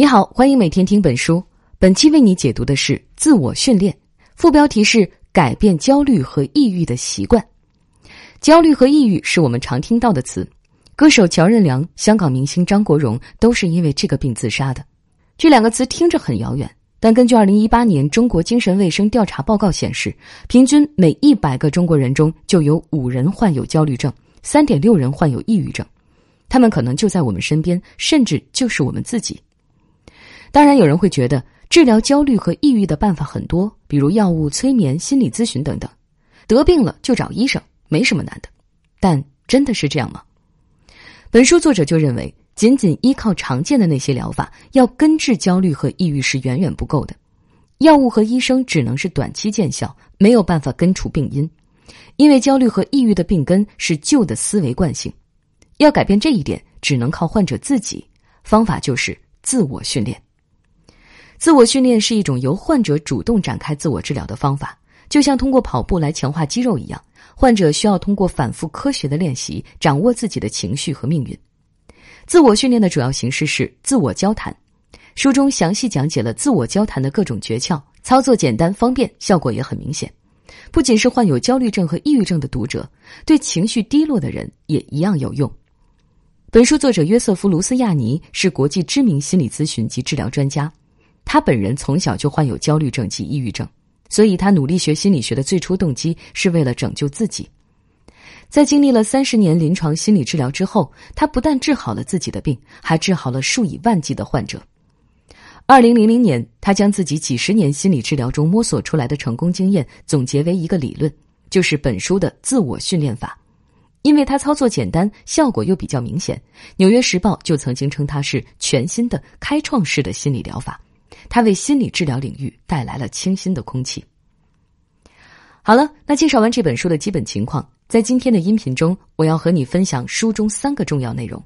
你好，欢迎每天听本书。本期为你解读的是自我训练，副标题是改变焦虑和抑郁的习惯。焦虑和抑郁是我们常听到的词，歌手乔任梁、香港明星张国荣都是因为这个病自杀的。这两个词听着很遥远，但根据二零一八年中国精神卫生调查报告显示，平均每一百个中国人中就有五人患有焦虑症，三点六人患有抑郁症。他们可能就在我们身边，甚至就是我们自己。当然，有人会觉得治疗焦虑和抑郁的办法很多，比如药物、催眠、心理咨询等等。得病了就找医生，没什么难的。但真的是这样吗？本书作者就认为，仅仅依靠常见的那些疗法，要根治焦虑和抑郁是远远不够的。药物和医生只能是短期见效，没有办法根除病因。因为焦虑和抑郁的病根是旧的思维惯性，要改变这一点，只能靠患者自己。方法就是自我训练。自我训练是一种由患者主动展开自我治疗的方法，就像通过跑步来强化肌肉一样。患者需要通过反复科学的练习，掌握自己的情绪和命运。自我训练的主要形式是自我交谈。书中详细讲解了自我交谈的各种诀窍，操作简单方便，效果也很明显。不仅是患有焦虑症和抑郁症的读者，对情绪低落的人也一样有用。本书作者约瑟夫·卢斯亚尼是国际知名心理咨询及治疗专家。他本人从小就患有焦虑症及抑郁症，所以他努力学心理学的最初动机是为了拯救自己。在经历了三十年临床心理治疗之后，他不但治好了自己的病，还治好了数以万计的患者。二零零零年，他将自己几十年心理治疗中摸索出来的成功经验总结为一个理论，就是本书的自我训练法。因为他操作简单，效果又比较明显，《纽约时报》就曾经称他是全新的开创式的心理疗法。他为心理治疗领域带来了清新的空气。好了，那介绍完这本书的基本情况，在今天的音频中，我要和你分享书中三个重要内容。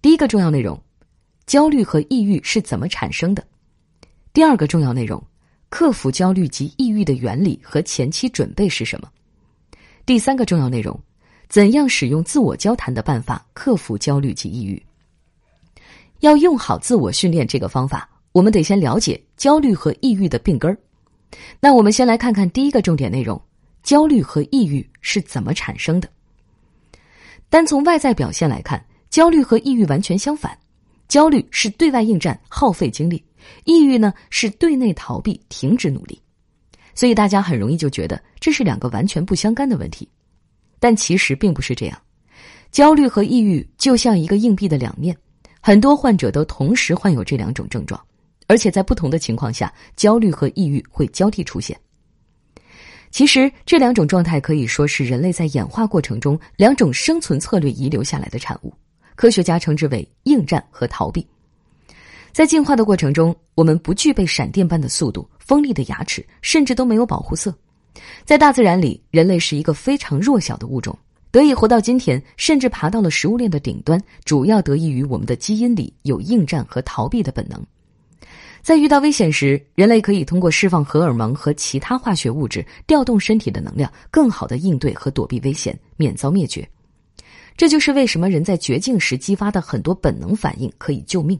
第一个重要内容，焦虑和抑郁是怎么产生的；第二个重要内容，克服焦虑及抑郁的原理和前期准备是什么；第三个重要内容，怎样使用自我交谈的办法克服焦虑及抑郁。要用好自我训练这个方法。我们得先了解焦虑和抑郁的病根儿。那我们先来看看第一个重点内容：焦虑和抑郁是怎么产生的？单从外在表现来看，焦虑和抑郁完全相反。焦虑是对外应战，耗费精力；抑郁呢是对内逃避，停止努力。所以大家很容易就觉得这是两个完全不相干的问题，但其实并不是这样。焦虑和抑郁就像一个硬币的两面，很多患者都同时患有这两种症状。而且在不同的情况下，焦虑和抑郁会交替出现。其实这两种状态可以说是人类在演化过程中两种生存策略遗留下来的产物。科学家称之为应战和逃避。在进化的过程中，我们不具备闪电般的速度、锋利的牙齿，甚至都没有保护色。在大自然里，人类是一个非常弱小的物种，得以活到今天，甚至爬到了食物链的顶端，主要得益于我们的基因里有应战和逃避的本能。在遇到危险时，人类可以通过释放荷尔蒙和其他化学物质，调动身体的能量，更好的应对和躲避危险，免遭灭绝。这就是为什么人在绝境时激发的很多本能反应可以救命。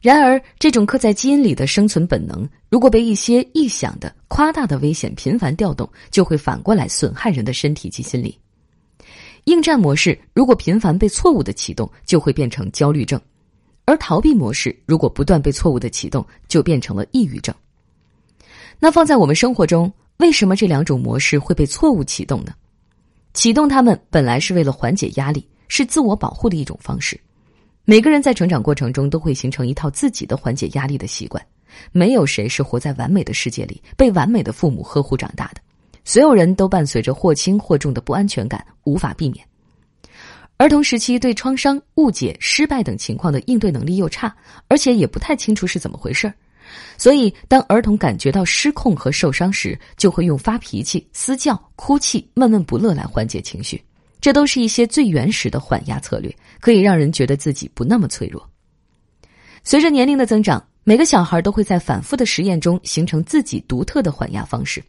然而，这种刻在基因里的生存本能，如果被一些臆想的、夸大的危险频繁调动，就会反过来损害人的身体及心理。应战模式如果频繁被错误的启动，就会变成焦虑症。而逃避模式如果不断被错误的启动，就变成了抑郁症。那放在我们生活中，为什么这两种模式会被错误启动呢？启动它们本来是为了缓解压力，是自我保护的一种方式。每个人在成长过程中都会形成一套自己的缓解压力的习惯，没有谁是活在完美的世界里，被完美的父母呵护长大的。所有人都伴随着或轻或重的不安全感，无法避免。儿童时期对创伤、误解、失败等情况的应对能力又差，而且也不太清楚是怎么回事儿，所以当儿童感觉到失控和受伤时，就会用发脾气、嘶叫、哭泣、闷闷不乐来缓解情绪。这都是一些最原始的缓压策略，可以让人觉得自己不那么脆弱。随着年龄的增长，每个小孩都会在反复的实验中形成自己独特的缓压方式。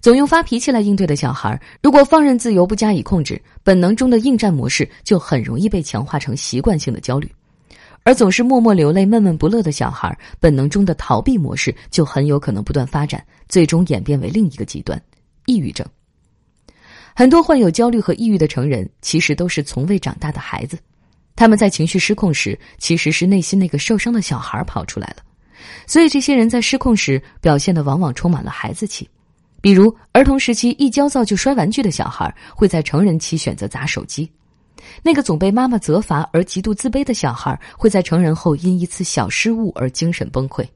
总用发脾气来应对的小孩，如果放任自由不加以控制，本能中的应战模式就很容易被强化成习惯性的焦虑；而总是默默流泪、闷闷不乐的小孩，本能中的逃避模式就很有可能不断发展，最终演变为另一个极端——抑郁症。很多患有焦虑和抑郁的成人，其实都是从未长大的孩子。他们在情绪失控时，其实是内心那个受伤的小孩跑出来了。所以，这些人在失控时表现的往往充满了孩子气。比如，儿童时期一焦躁就摔玩具的小孩，会在成人期选择砸手机。那个总被妈妈责罚而极度自卑的小孩，会在成人后因一次小失误而精神崩溃。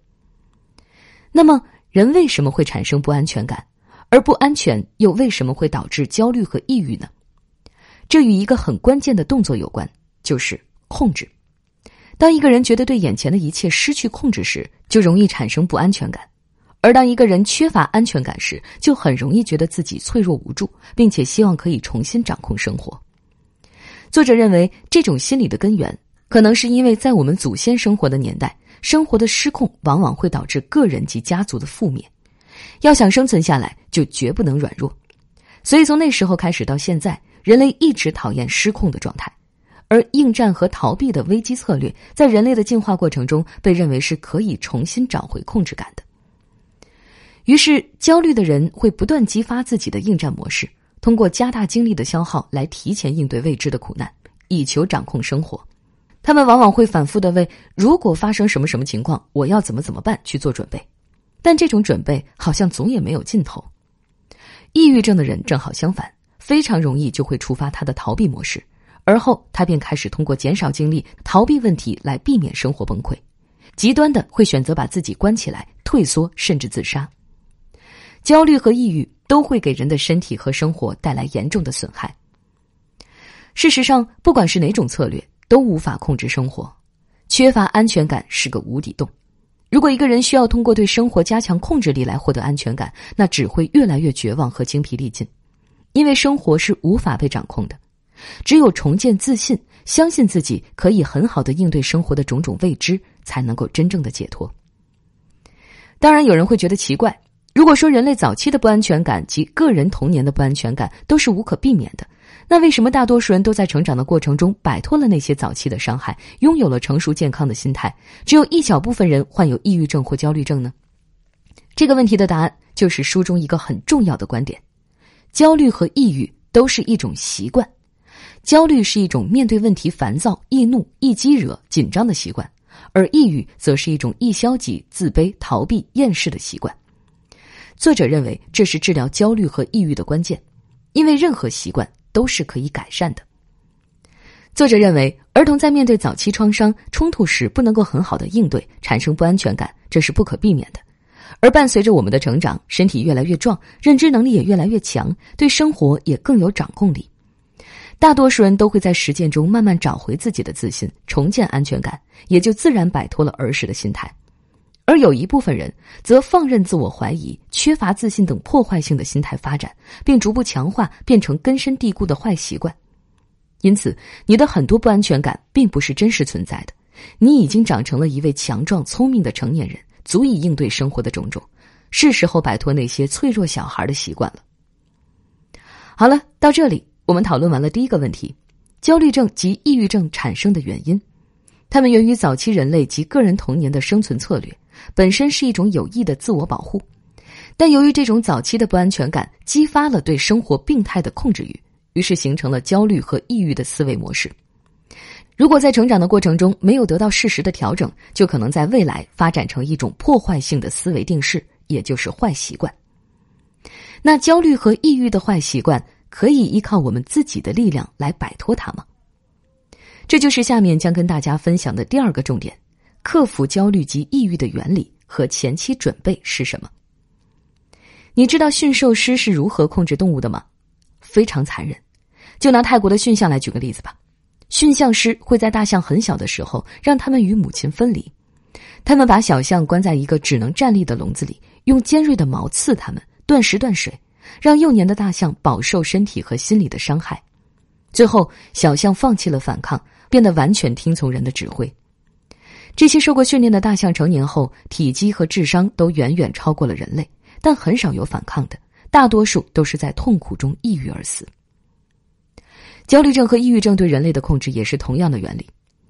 那么，人为什么会产生不安全感？而不安全又为什么会导致焦虑和抑郁呢？这与一个很关键的动作有关，就是控制。当一个人觉得对眼前的一切失去控制时，就容易产生不安全感；而当一个人缺乏安全感时，就很容易觉得自己脆弱无助，并且希望可以重新掌控生活。作者认为，这种心理的根源可能是因为在我们祖先生活的年代，生活的失控往往会导致个人及家族的覆灭。要想生存下来，就绝不能软弱。所以从那时候开始到现在，人类一直讨厌失控的状态，而应战和逃避的危机策略，在人类的进化过程中被认为是可以重新找回控制感的。于是，焦虑的人会不断激发自己的应战模式。通过加大精力的消耗来提前应对未知的苦难，以求掌控生活。他们往往会反复的为如果发生什么什么情况，我要怎么怎么办去做准备。但这种准备好像总也没有尽头。抑郁症的人正好相反，非常容易就会触发他的逃避模式，而后他便开始通过减少精力逃避问题来避免生活崩溃，极端的会选择把自己关起来、退缩，甚至自杀。焦虑和抑郁。都会给人的身体和生活带来严重的损害。事实上，不管是哪种策略，都无法控制生活。缺乏安全感是个无底洞。如果一个人需要通过对生活加强控制力来获得安全感，那只会越来越绝望和精疲力尽。因为生活是无法被掌控的，只有重建自信，相信自己可以很好的应对生活的种种未知，才能够真正的解脱。当然，有人会觉得奇怪。如果说人类早期的不安全感及个人童年的不安全感都是无可避免的，那为什么大多数人都在成长的过程中摆脱了那些早期的伤害，拥有了成熟健康的心态？只有一小部分人患有抑郁症或焦虑症呢？这个问题的答案就是书中一个很重要的观点：焦虑和抑郁都是一种习惯。焦虑是一种面对问题烦躁、易怒、易激惹、紧张的习惯，而抑郁则是一种易消极、自卑、逃避、厌世的习惯。作者认为这是治疗焦虑和抑郁的关键，因为任何习惯都是可以改善的。作者认为，儿童在面对早期创伤冲突时不能够很好的应对，产生不安全感，这是不可避免的。而伴随着我们的成长，身体越来越壮，认知能力也越来越强，对生活也更有掌控力。大多数人都会在实践中慢慢找回自己的自信，重建安全感，也就自然摆脱了儿时的心态。而有一部分人则放任自我怀疑、缺乏自信等破坏性的心态发展，并逐步强化，变成根深蒂固的坏习惯。因此，你的很多不安全感并不是真实存在的。你已经长成了一位强壮、聪明的成年人，足以应对生活的种种。是时候摆脱那些脆弱小孩的习惯了。好了，到这里我们讨论完了第一个问题：焦虑症及抑郁症产生的原因。它们源于早期人类及个人童年的生存策略。本身是一种有益的自我保护，但由于这种早期的不安全感激发了对生活病态的控制欲，于是形成了焦虑和抑郁的思维模式。如果在成长的过程中没有得到适时的调整，就可能在未来发展成一种破坏性的思维定式，也就是坏习惯。那焦虑和抑郁的坏习惯可以依靠我们自己的力量来摆脱它吗？这就是下面将跟大家分享的第二个重点。克服焦虑及抑郁的原理和前期准备是什么？你知道驯兽师是如何控制动物的吗？非常残忍。就拿泰国的驯象来举个例子吧。驯象师会在大象很小的时候让他们与母亲分离，他们把小象关在一个只能站立的笼子里，用尖锐的毛刺它们，断食断水，让幼年的大象饱受身体和心理的伤害。最后，小象放弃了反抗，变得完全听从人的指挥。这些受过训练的大象成年后，体积和智商都远远超过了人类，但很少有反抗的，大多数都是在痛苦中抑郁而死。焦虑症和抑郁症对人类的控制也是同样的原理。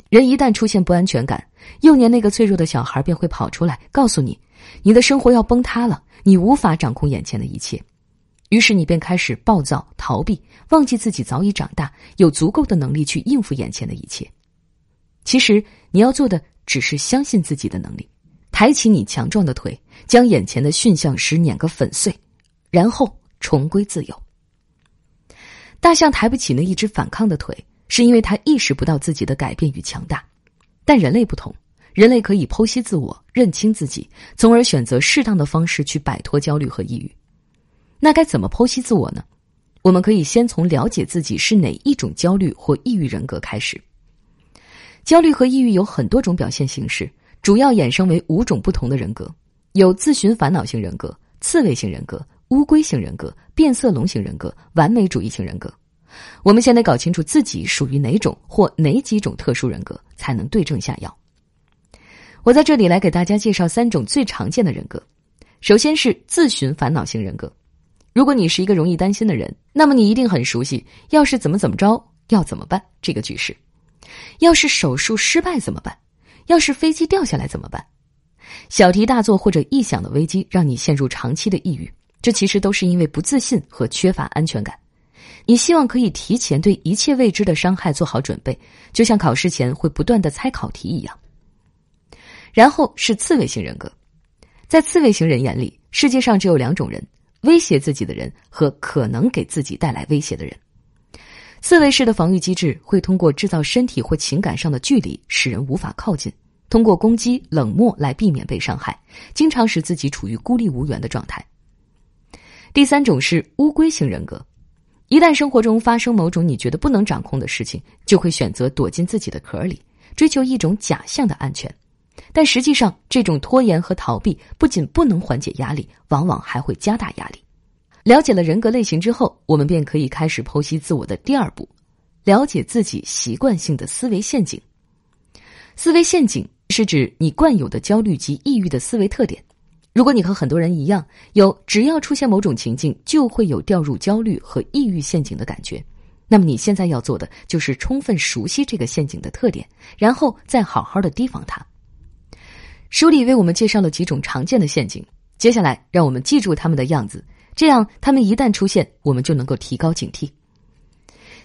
人一旦出现不安全感，幼年那个脆弱的小孩便会跑出来，告诉你，你的生活要崩塌了，你无法掌控眼前的一切。于是你便开始暴躁、逃避，忘记自己早已长大，有足够的能力去应付眼前的一切。其实你要做的只是相信自己的能力，抬起你强壮的腿，将眼前的驯象石碾个粉碎，然后重归自由。大象抬不起那一只反抗的腿。是因为他意识不到自己的改变与强大，但人类不同，人类可以剖析自我、认清自己，从而选择适当的方式去摆脱焦虑和抑郁。那该怎么剖析自我呢？我们可以先从了解自己是哪一种焦虑或抑郁人格开始。焦虑和抑郁有很多种表现形式，主要衍生为五种不同的人格：有自寻烦恼型人格、刺猬型人格、乌龟型人格、变色龙型人格、完美主义型人格。我们先得搞清楚自己属于哪种或哪几种特殊人格，才能对症下药。我在这里来给大家介绍三种最常见的人格。首先是自寻烦恼型人格。如果你是一个容易担心的人，那么你一定很熟悉“要是怎么怎么着，要怎么办”这个句式。要是手术失败怎么办？要是飞机掉下来怎么办？小题大做或者臆想的危机，让你陷入长期的抑郁。这其实都是因为不自信和缺乏安全感。你希望可以提前对一切未知的伤害做好准备，就像考试前会不断的猜考题一样。然后是刺猬型人格，在刺猬型人眼里，世界上只有两种人：威胁自己的人和可能给自己带来威胁的人。刺猬式的防御机制会通过制造身体或情感上的距离，使人无法靠近；通过攻击、冷漠来避免被伤害，经常使自己处于孤立无援的状态。第三种是乌龟型人格。一旦生活中发生某种你觉得不能掌控的事情，就会选择躲进自己的壳里，追求一种假象的安全。但实际上，这种拖延和逃避不仅不能缓解压力，往往还会加大压力。了解了人格类型之后，我们便可以开始剖析自我的第二步：了解自己习惯性的思维陷阱。思维陷阱是指你惯有的焦虑及抑郁的思维特点。如果你和很多人一样，有只要出现某种情境就会有掉入焦虑和抑郁陷阱的感觉，那么你现在要做的就是充分熟悉这个陷阱的特点，然后再好好的提防它。书里为我们介绍了几种常见的陷阱，接下来让我们记住他们的样子，这样他们一旦出现，我们就能够提高警惕。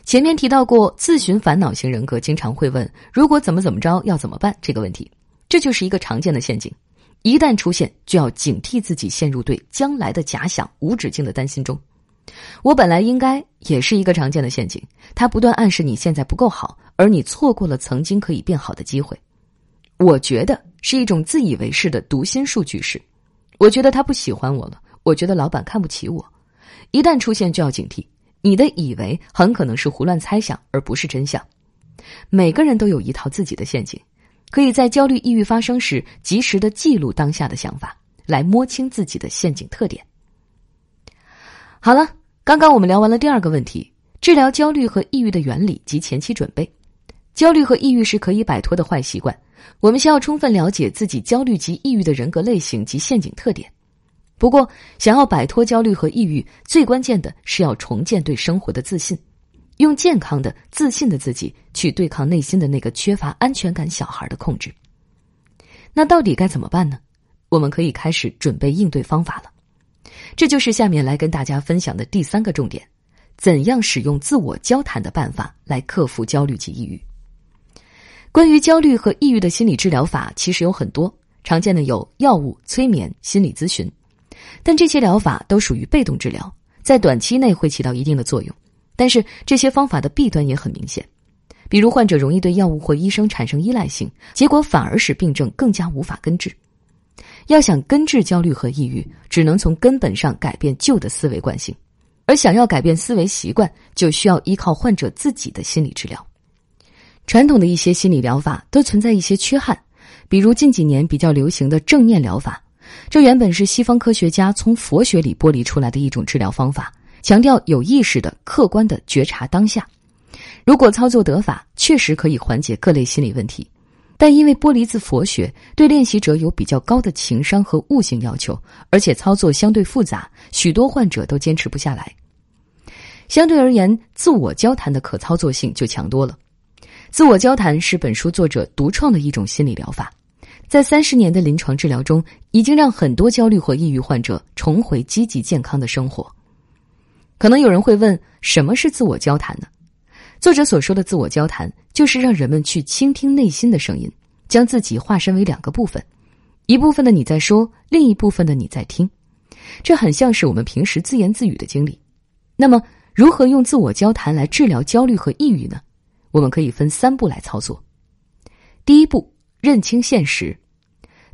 前面提到过，自寻烦恼型人格经常会问“如果怎么怎么着要怎么办”这个问题，这就是一个常见的陷阱。一旦出现，就要警惕自己陷入对将来的假想无止境的担心中。我本来应该也是一个常见的陷阱，它不断暗示你现在不够好，而你错过了曾经可以变好的机会。我觉得是一种自以为是的读心术句式。我觉得他不喜欢我了，我觉得老板看不起我。一旦出现，就要警惕。你的以为很可能是胡乱猜想，而不是真相。每个人都有一套自己的陷阱。可以在焦虑、抑郁发生时，及时的记录当下的想法，来摸清自己的陷阱特点。好了，刚刚我们聊完了第二个问题：治疗焦虑和抑郁的原理及前期准备。焦虑和抑郁是可以摆脱的坏习惯，我们需要充分了解自己焦虑及抑郁的人格类型及陷阱特点。不过，想要摆脱焦虑和抑郁，最关键的是要重建对生活的自信。用健康的、自信的自己去对抗内心的那个缺乏安全感小孩的控制。那到底该怎么办呢？我们可以开始准备应对方法了。这就是下面来跟大家分享的第三个重点：怎样使用自我交谈的办法来克服焦虑及抑郁。关于焦虑和抑郁的心理治疗法其实有很多，常见的有药物、催眠、心理咨询，但这些疗法都属于被动治疗，在短期内会起到一定的作用。但是这些方法的弊端也很明显，比如患者容易对药物或医生产生依赖性，结果反而使病症更加无法根治。要想根治焦虑和抑郁，只能从根本上改变旧的思维惯性，而想要改变思维习惯，就需要依靠患者自己的心理治疗。传统的一些心理疗法都存在一些缺憾，比如近几年比较流行的正念疗法，这原本是西方科学家从佛学里剥离出来的一种治疗方法。强调有意识的、客观的觉察当下。如果操作得法，确实可以缓解各类心理问题，但因为剥离自佛学，对练习者有比较高的情商和悟性要求，而且操作相对复杂，许多患者都坚持不下来。相对而言，自我交谈的可操作性就强多了。自我交谈是本书作者独创的一种心理疗法，在三十年的临床治疗中，已经让很多焦虑或抑郁患者重回积极健康的生活。可能有人会问，什么是自我交谈呢？作者所说的自我交谈，就是让人们去倾听内心的声音，将自己化身为两个部分，一部分的你在说，另一部分的你在听。这很像是我们平时自言自语的经历。那么，如何用自我交谈来治疗焦虑和抑郁呢？我们可以分三步来操作。第一步，认清现实。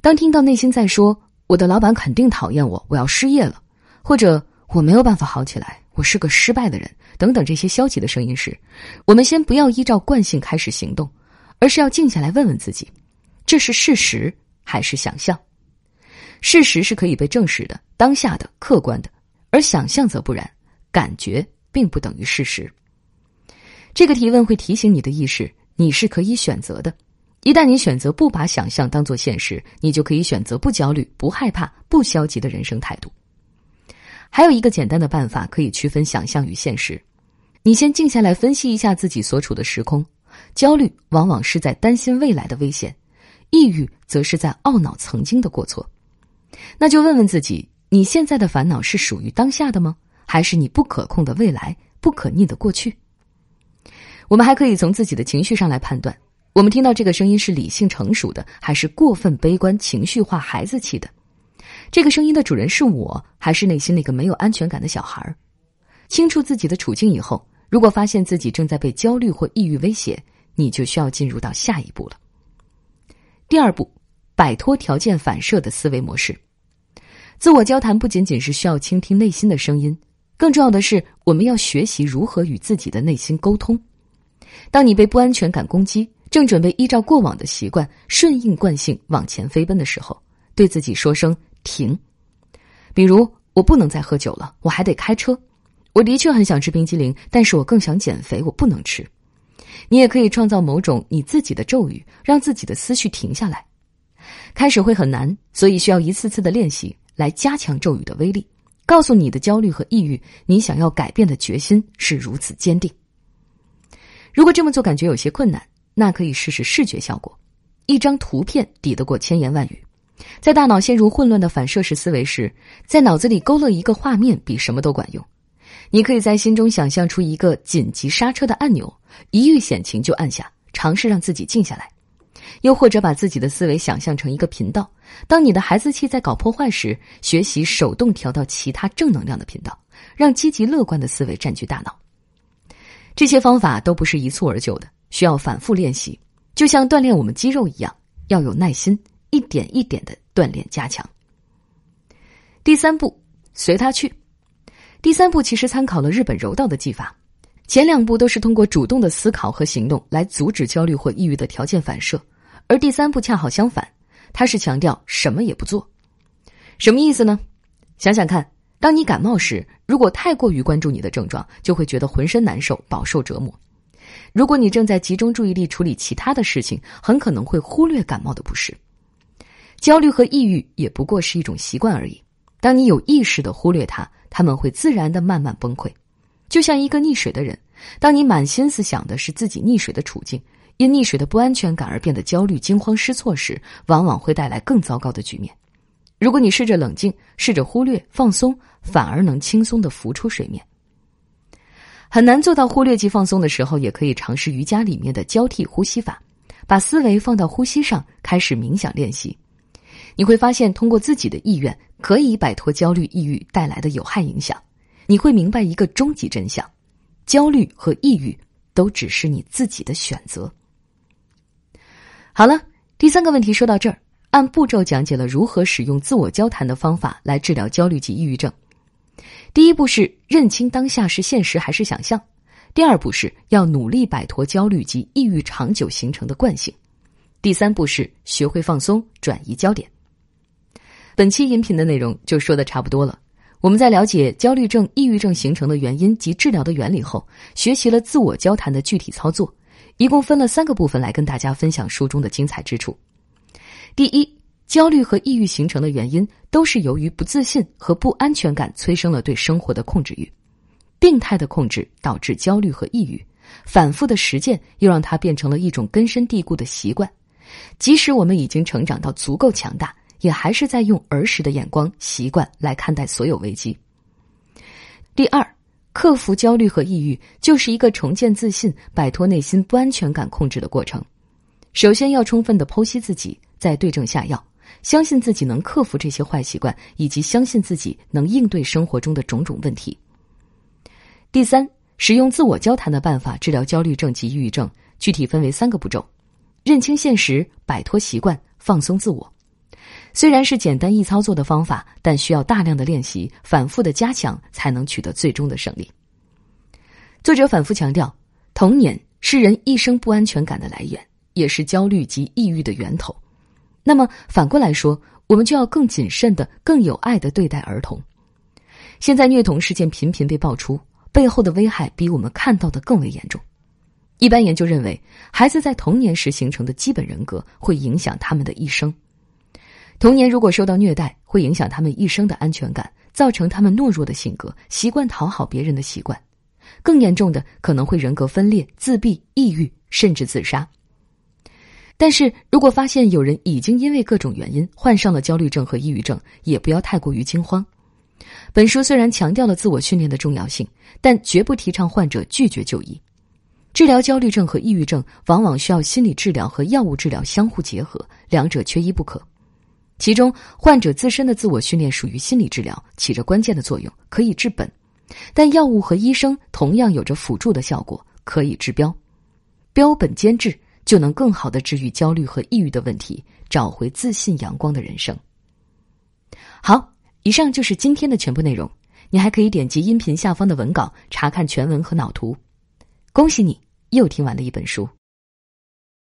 当听到内心在说“我的老板肯定讨厌我，我要失业了”，或者“我没有办法好起来，我是个失败的人”等等这些消极的声音时，我们先不要依照惯性开始行动，而是要静下来问问自己：这是事实还是想象？事实是可以被证实的、当下的、客观的，而想象则不然。感觉并不等于事实。这个提问会提醒你的意识，你是可以选择的。一旦你选择不把想象当做现实，你就可以选择不焦虑、不害怕、不消极的人生态度。还有一个简单的办法可以区分想象与现实：你先静下来分析一下自己所处的时空。焦虑往往是在担心未来的危险，抑郁则是在懊恼曾经的过错。那就问问自己：你现在的烦恼是属于当下的吗？还是你不可控的未来，不可逆的过去。我们还可以从自己的情绪上来判断：我们听到这个声音是理性成熟的，还是过分悲观、情绪化、孩子气的？这个声音的主人是我，还是内心那个没有安全感的小孩？清楚自己的处境以后，如果发现自己正在被焦虑或抑郁威胁，你就需要进入到下一步了。第二步，摆脱条件反射的思维模式。自我交谈不仅仅是需要倾听内心的声音。更重要的是，我们要学习如何与自己的内心沟通。当你被不安全感攻击，正准备依照过往的习惯顺应惯性往前飞奔的时候，对自己说声“停”。比如，我不能再喝酒了，我还得开车。我的确很想吃冰激凌，但是我更想减肥，我不能吃。你也可以创造某种你自己的咒语，让自己的思绪停下来。开始会很难，所以需要一次次的练习来加强咒语的威力。告诉你的焦虑和抑郁，你想要改变的决心是如此坚定。如果这么做感觉有些困难，那可以试试视觉效果。一张图片抵得过千言万语。在大脑陷入混乱的反射式思维时，在脑子里勾勒一个画面比什么都管用。你可以在心中想象出一个紧急刹车的按钮，一遇险情就按下，尝试让自己静下来。又或者把自己的思维想象成一个频道，当你的孩子气在搞破坏时，学习手动调到其他正能量的频道，让积极乐观的思维占据大脑。这些方法都不是一蹴而就的，需要反复练习，就像锻炼我们肌肉一样，要有耐心，一点一点的锻炼加强。第三步，随他去。第三步其实参考了日本柔道的技法，前两步都是通过主动的思考和行动来阻止焦虑或抑郁的条件反射。而第三步恰好相反，它是强调什么也不做，什么意思呢？想想看，当你感冒时，如果太过于关注你的症状，就会觉得浑身难受，饱受折磨；如果你正在集中注意力处理其他的事情，很可能会忽略感冒的不适。焦虑和抑郁也不过是一种习惯而已。当你有意识的忽略它，他们会自然的慢慢崩溃，就像一个溺水的人，当你满心思想的是自己溺水的处境。因溺水的不安全感而变得焦虑、惊慌失措时，往往会带来更糟糕的局面。如果你试着冷静、试着忽略、放松，反而能轻松的浮出水面。很难做到忽略及放松的时候，也可以尝试瑜伽里面的交替呼吸法，把思维放到呼吸上，开始冥想练习。你会发现，通过自己的意愿，可以摆脱焦虑、抑郁带来的有害影响。你会明白一个终极真相：焦虑和抑郁都只是你自己的选择。好了，第三个问题说到这儿，按步骤讲解了如何使用自我交谈的方法来治疗焦虑及抑郁症。第一步是认清当下是现实还是想象；第二步是要努力摆脱焦虑及抑郁长久形成的惯性；第三步是学会放松，转移焦点。本期音频的内容就说的差不多了。我们在了解焦虑症、抑郁症形成的原因及治疗的原理后，学习了自我交谈的具体操作。一共分了三个部分来跟大家分享书中的精彩之处。第一，焦虑和抑郁形成的原因都是由于不自信和不安全感催生了对生活的控制欲，病态的控制导致焦虑和抑郁，反复的实践又让它变成了一种根深蒂固的习惯。即使我们已经成长到足够强大，也还是在用儿时的眼光、习惯来看待所有危机。第二，克服焦虑和抑郁，就是一个重建自信、摆脱内心不安全感控制的过程。首先要充分的剖析自己，再对症下药，相信自己能克服这些坏习惯，以及相信自己能应对生活中的种种问题。第三，使用自我交谈的办法治疗焦虑症及抑郁症，具体分为三个步骤：认清现实、摆脱习惯、放松自我。虽然是简单易操作的方法，但需要大量的练习、反复的加强，才能取得最终的胜利。作者反复强调，童年是人一生不安全感的来源。也是焦虑及抑郁的源头。那么反过来说，我们就要更谨慎的、更有爱的对待儿童。现在虐童事件频频被爆出，背后的危害比我们看到的更为严重。一般研究认为，孩子在童年时形成的基本人格会影响他们的一生。童年如果受到虐待，会影响他们一生的安全感，造成他们懦弱的性格，习惯讨好别人的习惯。更严重的，可能会人格分裂、自闭、抑郁，甚至自杀。但是如果发现有人已经因为各种原因患上了焦虑症和抑郁症，也不要太过于惊慌。本书虽然强调了自我训练的重要性，但绝不提倡患者拒绝就医。治疗焦虑症和抑郁症往往需要心理治疗和药物治疗相互结合，两者缺一不可。其中，患者自身的自我训练属于心理治疗，起着关键的作用，可以治本；但药物和医生同样有着辅助的效果，可以治标。标本兼治。就能更好的治愈焦虑和抑郁的问题，找回自信阳光的人生。好，以上就是今天的全部内容。你还可以点击音频下方的文稿查看全文和脑图。恭喜你又听完了一本书。